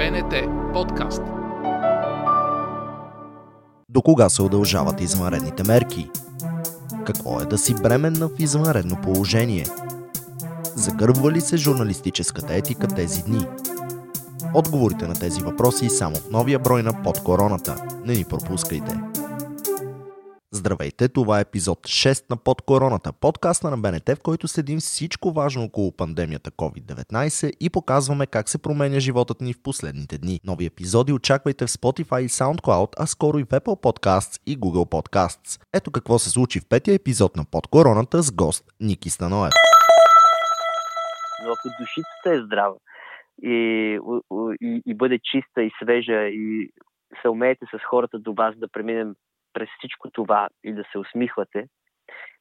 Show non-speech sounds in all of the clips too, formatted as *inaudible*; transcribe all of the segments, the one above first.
БНТ подкаст. До кога се удължават извънредните мерки? Какво е да си бременна в извънредно положение? Загърбва ли се журналистическата етика тези дни? Отговорите на тези въпроси само в новия брой на Под короната. Не ни пропускайте! Здравейте, това е епизод 6 на Под короната, подкаста на БНТ, в който следим всичко важно около пандемията COVID-19 и показваме как се променя животът ни в последните дни. Нови епизоди очаквайте в Spotify и SoundCloud, а скоро и в Apple Podcasts и Google Podcasts. Ето какво се случи в петия епизод на Под короната с гост Ники Станоев. Но ако душицата е здрава и, и, и бъде чиста и свежа и се умеете с хората до вас да преминем през всичко това и да се усмихвате,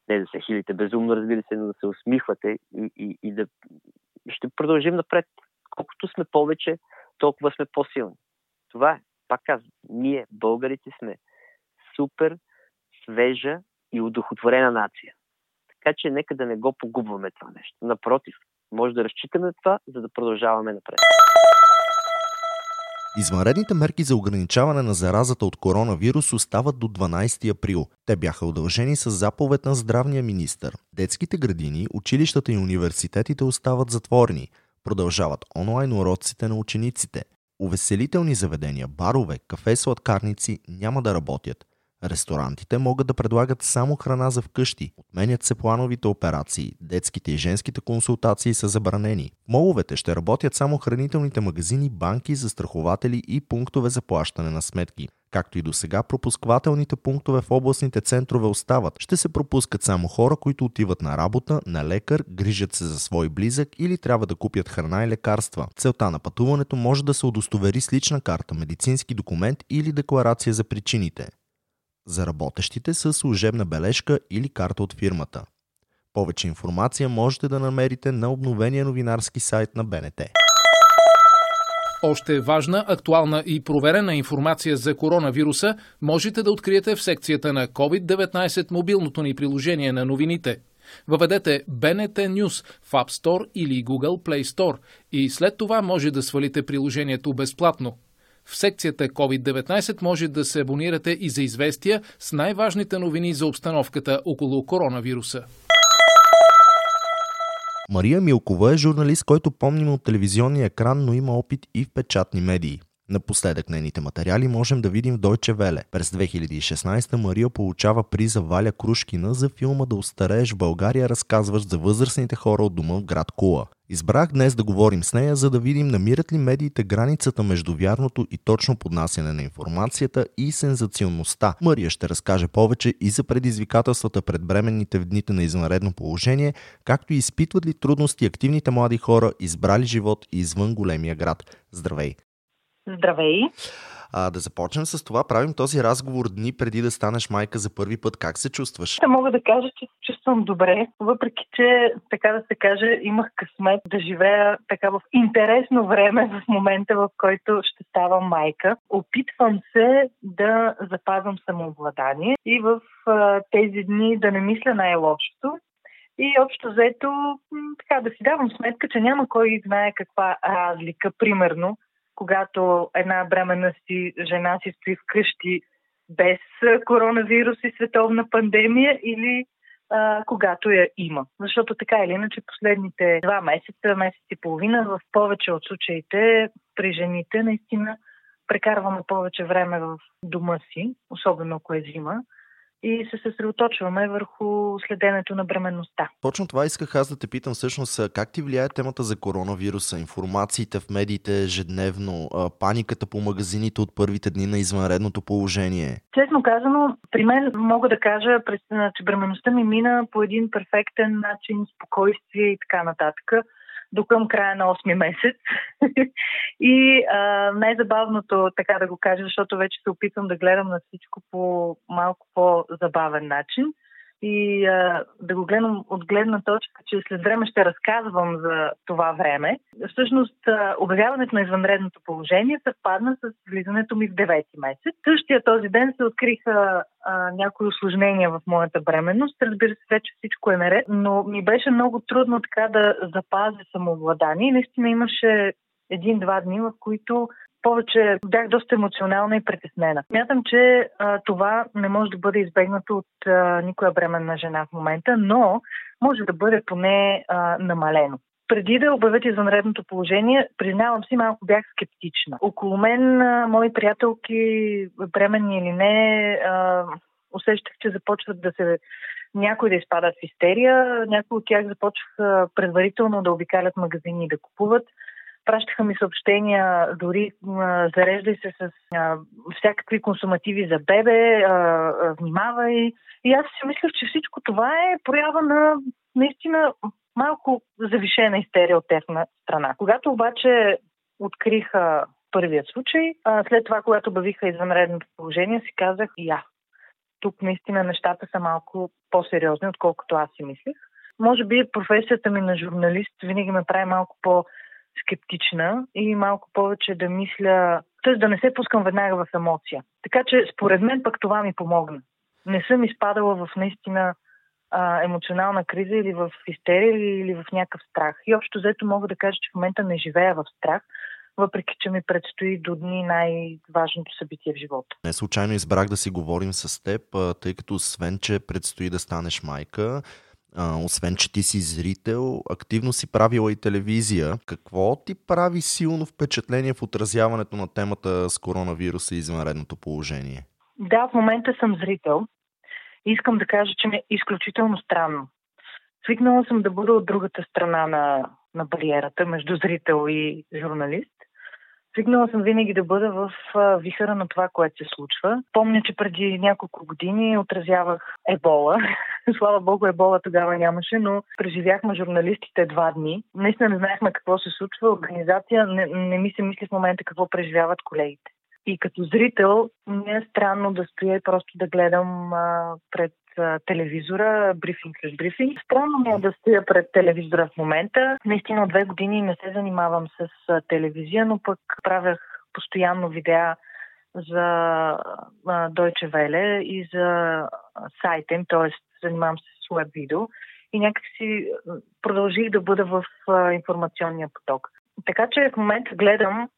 не да се хилите безумно, разбира се, но да се усмихвате и, и, и да ще продължим напред. Колкото сме повече, толкова сме по-силни. Това е. Пак казвам, ние, българите, сме супер, свежа и удохотворена нация. Така че нека да не го погубваме това нещо. Напротив, може да разчитаме това, за да продължаваме напред. Извънредните мерки за ограничаване на заразата от коронавирус остават до 12 април. Те бяха удължени с заповед на здравния министр. Детските градини, училищата и университетите остават затворени. Продължават онлайн уроците на учениците. Увеселителни заведения, барове, кафе сладкарници няма да работят. Ресторантите могат да предлагат само храна за вкъщи. Отменят се плановите операции. Детските и женските консултации са забранени. Моловете ще работят само хранителните магазини, банки, застрахователи и пунктове за плащане на сметки. Както и до сега, пропусквателните пунктове в областните центрове остават. Ще се пропускат само хора, които отиват на работа, на лекар, грижат се за свой близък или трябва да купят храна и лекарства. Целта на пътуването може да се удостовери с лична карта, медицински документ или декларация за причините за работещите с служебна бележка или карта от фирмата. Повече информация можете да намерите на обновения новинарски сайт на БНТ. Още важна, актуална и проверена информация за коронавируса можете да откриете в секцията на COVID-19 мобилното ни приложение на новините. Въведете BNT News в App Store или Google Play Store и след това може да свалите приложението безплатно – в секцията COVID-19 може да се абонирате и за известия с най-важните новини за обстановката около коронавируса. Мария Милкова е журналист, който помним от телевизионния екран, но има опит и в печатни медии. Напоследък нейните материали можем да видим в Deutsche Welle. През 2016 Мария получава приза Валя Крушкина за филма Да остарееш в България, разказващ за възрастните хора от дома в град Кула. Избрах днес да говорим с нея, за да видим намират ли медиите границата между вярното и точно поднасяне на информацията и сензационността. Мария ще разкаже повече и за предизвикателствата пред бременните в дните на извънредно положение, както и изпитват ли трудности активните млади хора, избрали живот извън големия град. Здравей! Здравей! А, да започнем с това. Правим този разговор дни преди да станеш майка за първи път. Как се чувстваш? Мога да кажа, че се чувствам добре, въпреки че, така да се каже, имах късмет да живея така в интересно време в момента, в който ще ставам майка. Опитвам се да запазвам самообладание и в а, тези дни да не мисля най-лошото, и общо взето, така да си давам сметка, че няма кой знае каква разлика, примерно, когато една бременна си жена си стои вкъщи без коронавирус и световна пандемия или а, когато я има. Защото така или иначе последните два месеца, месец и половина, в повече от случаите при жените наистина прекарваме повече време в дома си, особено ако е зима и се съсредоточваме върху следенето на бременността. Точно това исках аз да те питам всъщност как ти влияе темата за коронавируса, информациите в медиите ежедневно, паниката по магазините от първите дни на извънредното положение? Честно казано, при мен мога да кажа, че бременността ми мина по един перфектен начин, спокойствие и така нататък до към края на 8 месец. *laughs* и а, най-забавното, така да го кажа, защото вече се опитвам да гледам на всичко по малко по-забавен начин – и а, да го гледам от гледна точка, че след време ще разказвам за това време. Всъщност, а, обявяването на извънредното положение съвпадна с влизането ми в 9 месец. Същия този ден се откриха а, някои осложнения в моята бременност. Разбира се, вече всичко е наред, но ми беше много трудно така да запазя самообладание. Наистина имаше един-два дни, в които повече бях доста емоционална и притеснена. Мятам, че а, това не може да бъде избегнато от а, никоя бременна жена в момента, но може да бъде поне а, намалено преди да обявят извънредното положение, признавам си, малко бях скептична. Около мен, мои приятелки, бременни или не, а, усещах, че започват да се някои да изпадат в истерия, някои от тях започнаха предварително да обикалят магазини и да купуват. Пращаха ми съобщения, дори а, зареждай се с а, всякакви консумативи за бебе, а, а, внимавай. И аз си мислях, че всичко това е проява на наистина малко завишена истерия от техна страна. Когато обаче откриха първият случай, а след това, когато обявиха извънредното положение, си казах, я, тук наистина нещата са малко по-сериозни, отколкото аз си мислех. Може би професията ми на журналист винаги ме прави малко по-скептична и малко повече да мисля, т.е. да не се пускам веднага в емоция. Така че според мен пък това ми помогна. Не съм изпадала в наистина а, емоционална криза или в истерия или, или в някакъв страх. И общо взето мога да кажа, че в момента не живея в страх, въпреки че ми предстои до дни най-важното събитие в живота. Не случайно избрах да си говорим с теб, тъй като освен, че предстои да станеш майка, а, освен, че ти си зрител, активно си правила и телевизия. Какво ти прави силно впечатление в отразяването на темата с коронавируса и извънредното положение? Да, в момента съм зрител. Искам да кажа, че ми е изключително странно. Свикнала съм да бъда от другата страна на, на бариерата между зрител и журналист. Свикнала съм винаги да бъда в вихара на това, което се случва. Помня, че преди няколко години отразявах ебола. *laughs* Слава Богу, ебола тогава нямаше, но преживяхме журналистите два дни. Наистина не знаехме какво се случва. Организация не, не ми се мисли в момента какво преживяват колегите. И като зрител не е странно да стоя и просто да гледам а, пред телевизора, брифинг след брифинг. Странно ми е да стоя пред телевизора в момента. Наистина две години не се занимавам с телевизия, но пък правях постоянно видеа за Deutsche Welle и за сайта им, т.е. занимавам се с веб видео и някакси продължих да бъда в информационния поток. Така че в момента гледам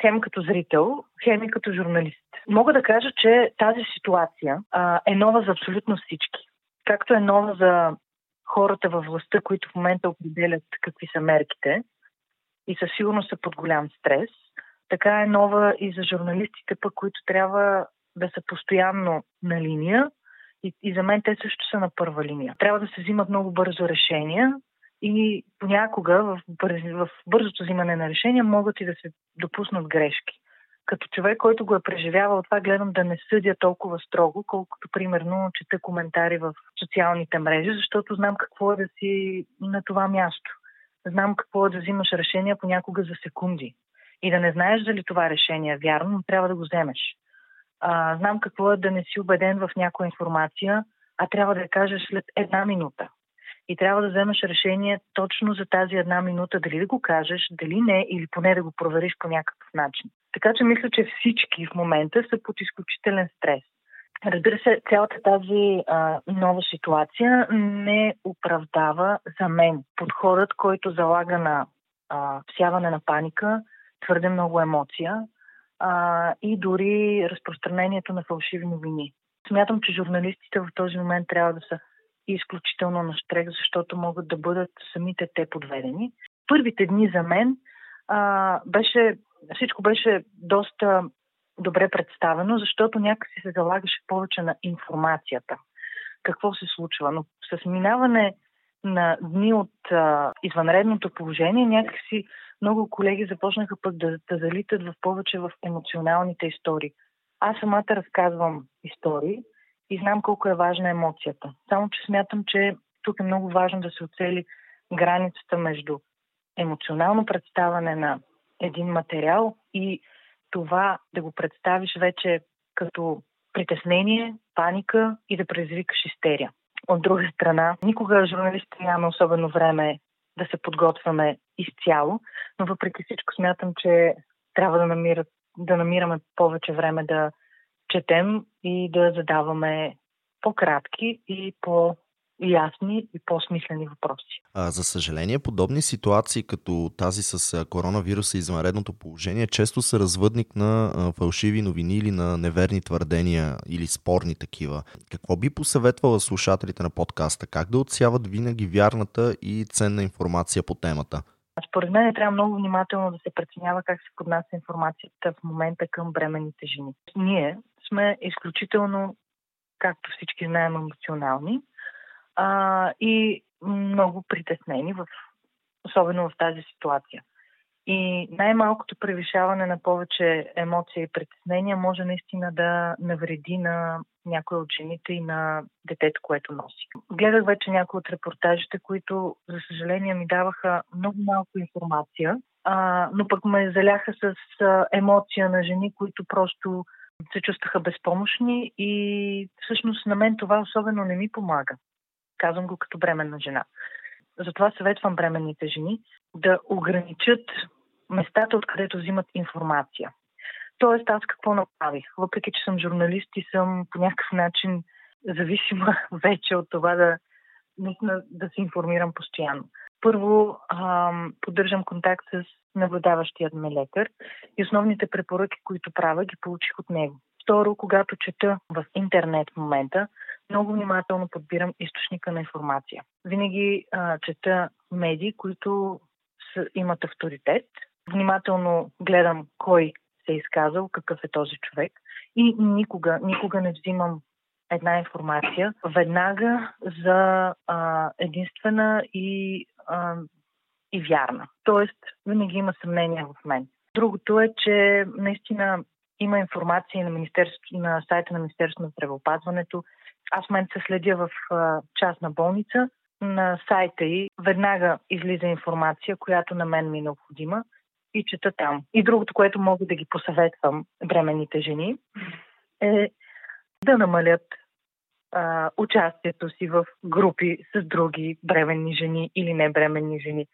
хем като зрител, хем и като журналист. Мога да кажа, че тази ситуация а, е нова за абсолютно всички. Както е нова за хората във властта, които в момента определят какви са мерките и със сигурност са под голям стрес, така е нова и за журналистите, пък, които трябва да са постоянно на линия и, и за мен те също са на първа линия. Трябва да се взимат много бързо решения и понякога в, бърз, в бързото взимане на решения могат и да се допуснат грешки. Като човек, който го е преживявал, това гледам да не съдя толкова строго, колкото примерно чета коментари в социалните мрежи, защото знам какво е да си на това място. Знам какво е да взимаш решения понякога за секунди. И да не знаеш дали това решение е вярно, но трябва да го вземеш. А, знам какво е да не си убеден в някоя информация, а трябва да я кажеш след една минута и трябва да вземеш решение точно за тази една минута, дали да го кажеш, дали не, или поне да го провериш по някакъв начин. Така че мисля, че всички в момента са под изключителен стрес. Разбира се, цялата тази а, нова ситуация не оправдава за мен подходът, който залага на а, всяване на паника, твърде много емоция а, и дори разпространението на фалшиви новини. Смятам, че журналистите в този момент трябва да са изключително на штрек, защото могат да бъдат самите те подведени. Първите дни за мен а, беше, всичко беше доста добре представено, защото някакси се залагаше повече на информацията. Какво се случва. Но с минаване на дни от а, извънредното положение, някакси много колеги започнаха пък да, да залитат в повече в емоционалните истории. Аз самата разказвам истории, и знам колко е важна емоцията. Само, че смятам, че тук е много важно да се оцели границата между емоционално представане на един материал и това да го представиш вече като притеснение, паника и да предизвикаш истерия. От друга страна, никога журналистите няма особено време да се подготвяме изцяло, но въпреки всичко смятам, че трябва да, намират, да намираме повече време да четем и да задаваме по-кратки и по ясни и по-смислени въпроси. А, за съжаление, подобни ситуации, като тази с коронавируса и извънредното положение, често са развъдник на фалшиви новини или на неверни твърдения или спорни такива. Какво би посъветвала слушателите на подкаста? Как да отсяват винаги вярната и ценна информация по темата? Според мен трябва много внимателно да се преценява как се поднася информацията в момента към бременните жени. Ние сме изключително, както всички знаем, емоционални а, и много притеснени, в, особено в тази ситуация. И най-малкото превишаване на повече емоция и притеснения може наистина да навреди на някой от жените и на детето, което носи. Гледах вече някои от репортажите, които, за съжаление, ми даваха много малко информация, а, но пък ме заляха с емоция на жени, които просто се чувстваха безпомощни и всъщност на мен това особено не ми помага. Казвам го като бременна жена. Затова съветвам бременните жени да ограничат местата, откъдето взимат информация. Тоест, аз какво направих? Въпреки, че съм журналист и съм по някакъв начин зависима *laughs* вече от това да, да се информирам постоянно. Първо, ам, поддържам контакт с наблюдаващият ме лекар и основните препоръки, които правя, ги получих от него. Второ, когато чета в интернет в момента, много внимателно подбирам източника на информация. Винаги а, чета медии, които са, имат авторитет. Внимателно гледам кой се е изказал, какъв е този човек и никога, никога не взимам една информация веднага за а, единствена и, а, и вярна. Тоест, винаги има съмнение в мен. Другото е, че наистина има информация на, на сайта на Министерството на здравеопазването. Аз в момента се следя в а, частна болница. На сайта й веднага излиза информация, която на мен ми е необходима и чета там. И другото, което мога да ги посъветвам бременните жени, е да намалят а, участието си в групи с други бременни жени или не бременни жени.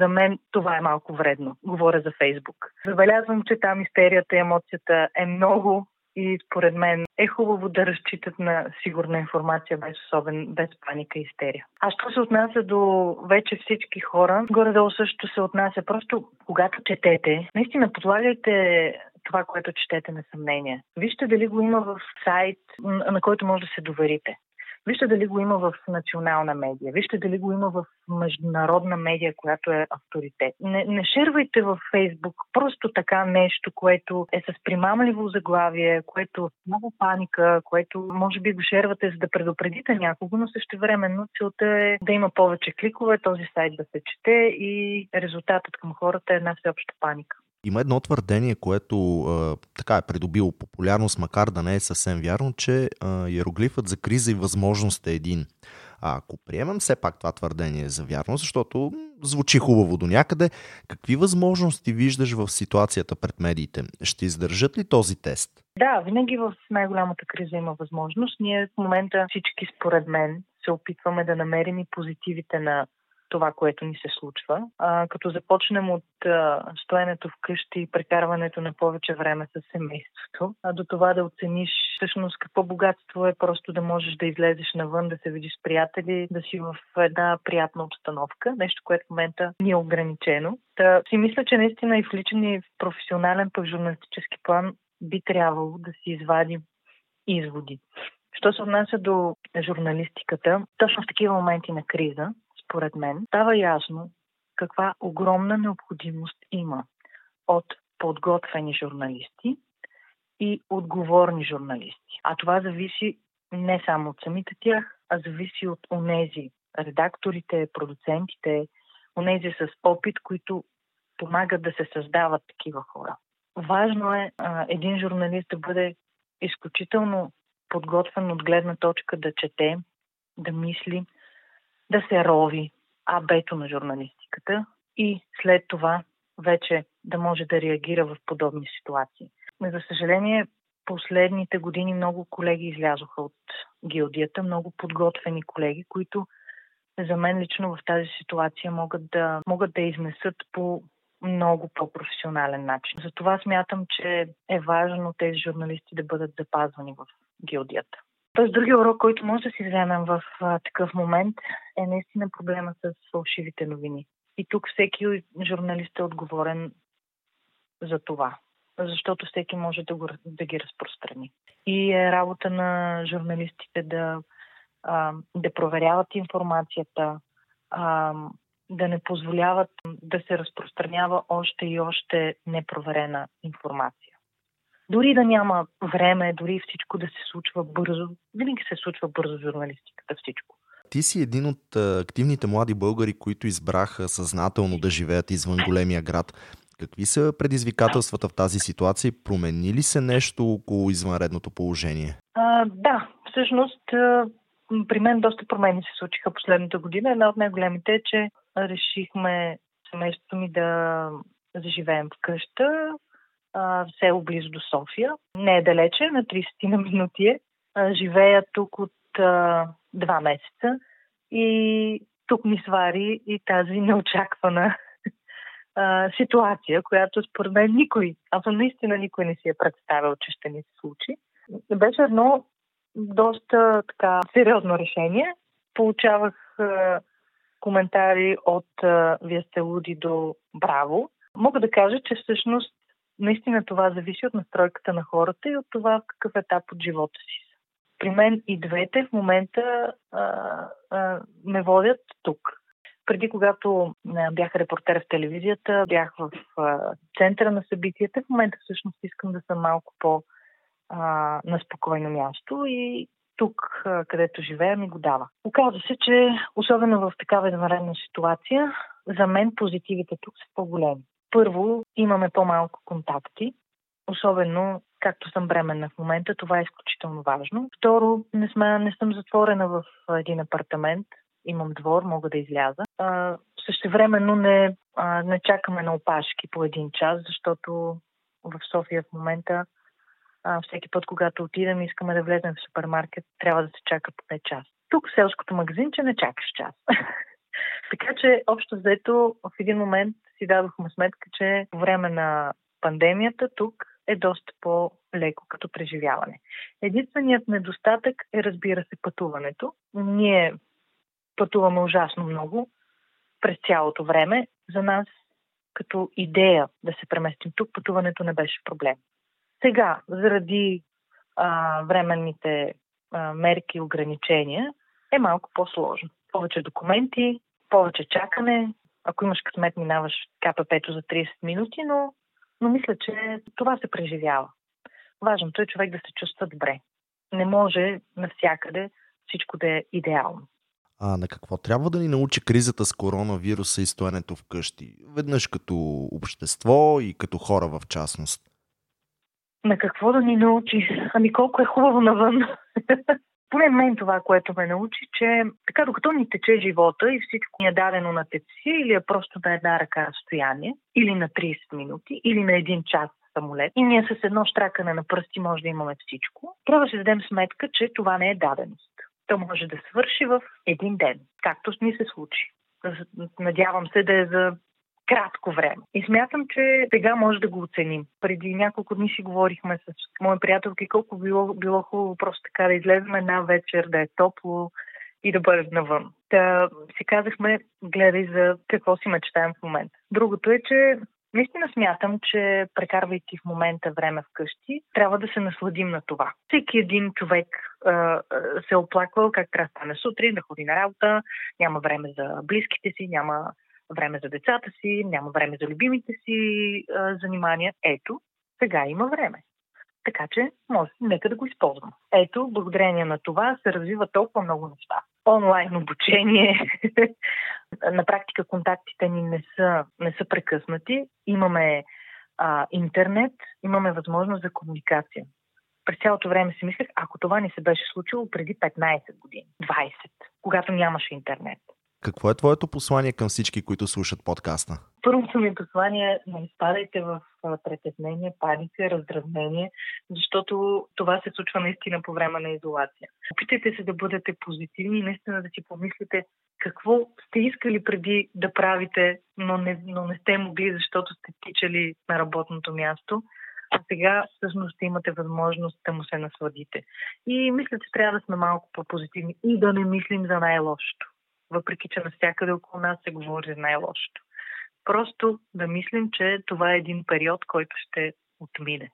За мен това е малко вредно. Говоря за Фейсбук. Забелязвам, че там истерията и емоцията е много и според мен е хубаво да разчитат на сигурна информация без особен, без паника и истерия. А що се отнася до вече всички хора, горе-долу също се отнася просто когато четете, наистина подлагайте това, което четете на съмнение. Вижте дали го има в сайт, на който може да се доверите. Вижте дали го има в национална медия, вижте дали го има в международна медия, която е авторитет. Не, не шервайте във Фейсбук просто така нещо, което е с примамливо заглавие, което е много паника, което може би го шервате за да предупредите някого, но също времено целта е да има повече кликове, този сайт да се чете и резултатът към хората е една всеобща паника. Има едно твърдение, което а, така е придобило популярност, макар да не е съвсем вярно, че а, иероглифът за криза и възможност е един. А ако приемем все пак това твърдение за вярно, защото звучи хубаво до някъде, какви възможности виждаш в ситуацията пред медиите? Ще издържат ли този тест? Да, винаги в най-голямата криза има възможност. Ние в момента всички, според мен, се опитваме да намерим и позитивите на това, което ни се случва. А, като започнем от а, стоенето вкъщи и прекарването на повече време с семейството, а до това да оцениш всъщност какво богатство е просто да можеш да излезеш навън, да се видиш с приятели, да си в една приятна обстановка, нещо, което в момента ни е ограничено. Та си мисля, че наистина и в личен и в професионален, пък журналистически план би трябвало да си извадим изводи. Що се отнася до журналистиката, точно в такива моменти на криза, според мен, става ясно каква огромна необходимост има от подготвени журналисти и отговорни журналисти. А това зависи не само от самите тях, а зависи от онези редакторите, продуцентите, онези с опит, които помагат да се създават такива хора. Важно е а, един журналист да бъде изключително подготвен от гледна точка да чете, да мисли, да се рови абето на журналистиката и след това вече да може да реагира в подобни ситуации. Но, за съжаление, последните години много колеги излязоха от гилдията, много подготвени колеги, които за мен лично в тази ситуация могат да, могат да изнесат по много по-професионален начин. Затова смятам, че е важно тези журналисти да бъдат запазвани в гилдията. Тоест, другия урок, който може да си вземем в а, такъв момент, е наистина проблема с фалшивите новини. И тук всеки журналист е отговорен за това, защото всеки може да, го, да ги разпространи. И е работа на журналистите да, а, да проверяват информацията, а, да не позволяват да се разпространява още и още непроверена информация. Дори да няма време, дори всичко да се случва бързо, винаги се случва бързо в журналистиката всичко. Ти си един от активните млади българи, които избраха съзнателно да живеят извън големия град. Какви са предизвикателствата в тази ситуация? Промени ли се нещо около извънредното положение? А, да, всъщност при мен доста промени се случиха последната година. Една от най-големите е, че решихме семейството ми да заживеем в къща, в село близо до София. Не е далече, на 30 на *laughs* минути е. Живея тук от два месеца и тук ми свари и тази *laughs* неочаквана ситуация, която според мен никой, а наистина никой не си е представил, че ще ни се случи. Беше едно доста така сериозно решение. Получавах а, коментари от а, Вие сте луди до Браво. Мога да кажа, че всъщност наистина това зависи от настройката на хората и от това в какъв етап от живота си. При мен и двете в момента а, а, ме водят тук. Преди, когато бях репортер в телевизията, бях в а, центъра на събитията. В момента всъщност искам да съм малко по- а, на спокойно място и тук, а, където живея, ми го дава. Оказва се, че особено в такава извънредна ситуация, за мен позитивите тук са по-големи. Първо, имаме по-малко контакти, особено както съм бременна в момента, това е изключително важно. Второ, не, сме, не съм затворена в един апартамент, имам двор, мога да изляза. А, същевременно не, не чакаме на опашки по един час, защото в София в момента а, всеки път, когато отидем и искаме да влезем в супермаркет, трябва да се чака поне час. Тук в селското магазинче не чакаш час. *laughs* така че, общо взето, в един момент си дадохме сметка, че по време на пандемията тук е доста по-леко като преживяване. Единственият недостатък е, разбира се, пътуването. Ние пътуваме ужасно много през цялото време. За нас, като идея да се преместим тук, пътуването не беше проблем. Сега, заради а, временните а, мерки и ограничения, е малко по-сложно. Повече документи, повече чакане. Ако имаш късмет, минаваш КПП-то за 30 минути, но, но мисля, че това се преживява. Важното е човек да се чувства добре. Не може навсякъде всичко да е идеално. А на какво трябва да ни научи кризата с коронавируса и стоенето вкъщи? Веднъж като общество и като хора в частност. На какво да ни научи? Ами колко е хубаво навън. Поне мен това, което ме научи, че така докато ни тече живота и всичко ни е дадено на теци, или е просто на една ръка разстояние, или на 30 минути, или на един час самолет, и ние с едно штракане на пръсти може да имаме всичко, трябва да си дадем сметка, че това не е даденост. То може да свърши в един ден, както ни се случи. Надявам се да е за кратко време. И смятам, че сега може да го оценим. Преди няколко дни си говорихме с мои приятелки колко било, било хубаво просто така да излезем една вечер, да е топло и да бъдем навън. Та си казахме, гледай за какво си мечтаем в момента. Другото е, че Наистина смятам, че прекарвайки в момента време вкъщи, трябва да се насладим на това. Всеки един човек а, се оплаквал как трябва да стане сутрин, да ходи на работа, няма време за близките си, няма време за децата си, няма време за любимите си а, занимания. Ето, сега има време. Така че, може, нека да го използвам. Ето, благодарение на това се развива толкова много неща. Онлайн обучение. *laughs* на практика контактите ни не са, не са прекъснати. Имаме а, интернет, имаме възможност за комуникация. През цялото време си мислех, ако това ни се беше случило преди 15 години, 20, когато нямаше интернет. Какво е твоето послание към всички, които слушат подкаста? Първото ми послание е не изпадайте в притеснение, паника, раздразнение, защото това се случва наистина по време на изолация. Опитайте се да бъдете позитивни и наистина да си помислите какво сте искали преди да правите, но не, но не сте могли, защото сте тичали на работното място. а сега всъщност имате възможност да му се насладите. И мисля, че трябва да сме малко по-позитивни и да не мислим за най-лошото. Въпреки, че навсякъде около нас се говори за най-лошото. Просто да мислим, че това е един период, който ще отмине.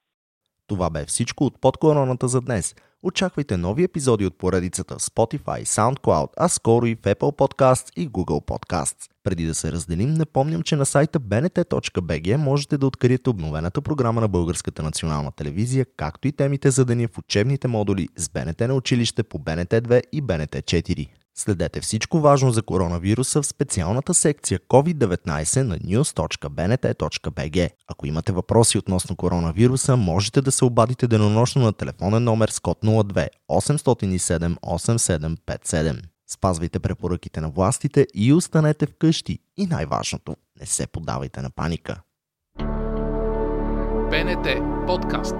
Това бе всичко от подкороната за днес. Очаквайте нови епизоди от поредицата в Spotify, SoundCloud, а скоро и в Apple Podcasts и Google Podcasts. Преди да се разделим, напомням, че на сайта bnt.bg можете да откриете обновената програма на Българската национална телевизия, както и темите задани в учебните модули с БНТ на училище по БНТ 2 и БНТ 4. Следете всичко важно за коронавируса в специалната секция COVID-19 на news.bnt.bg. Ако имате въпроси относно коронавируса, можете да се обадите денонощно на телефонен номер с код 02 807 8757. Спазвайте препоръките на властите и останете вкъщи. И най-важното, не се подавайте на паника. БНТ подкаст.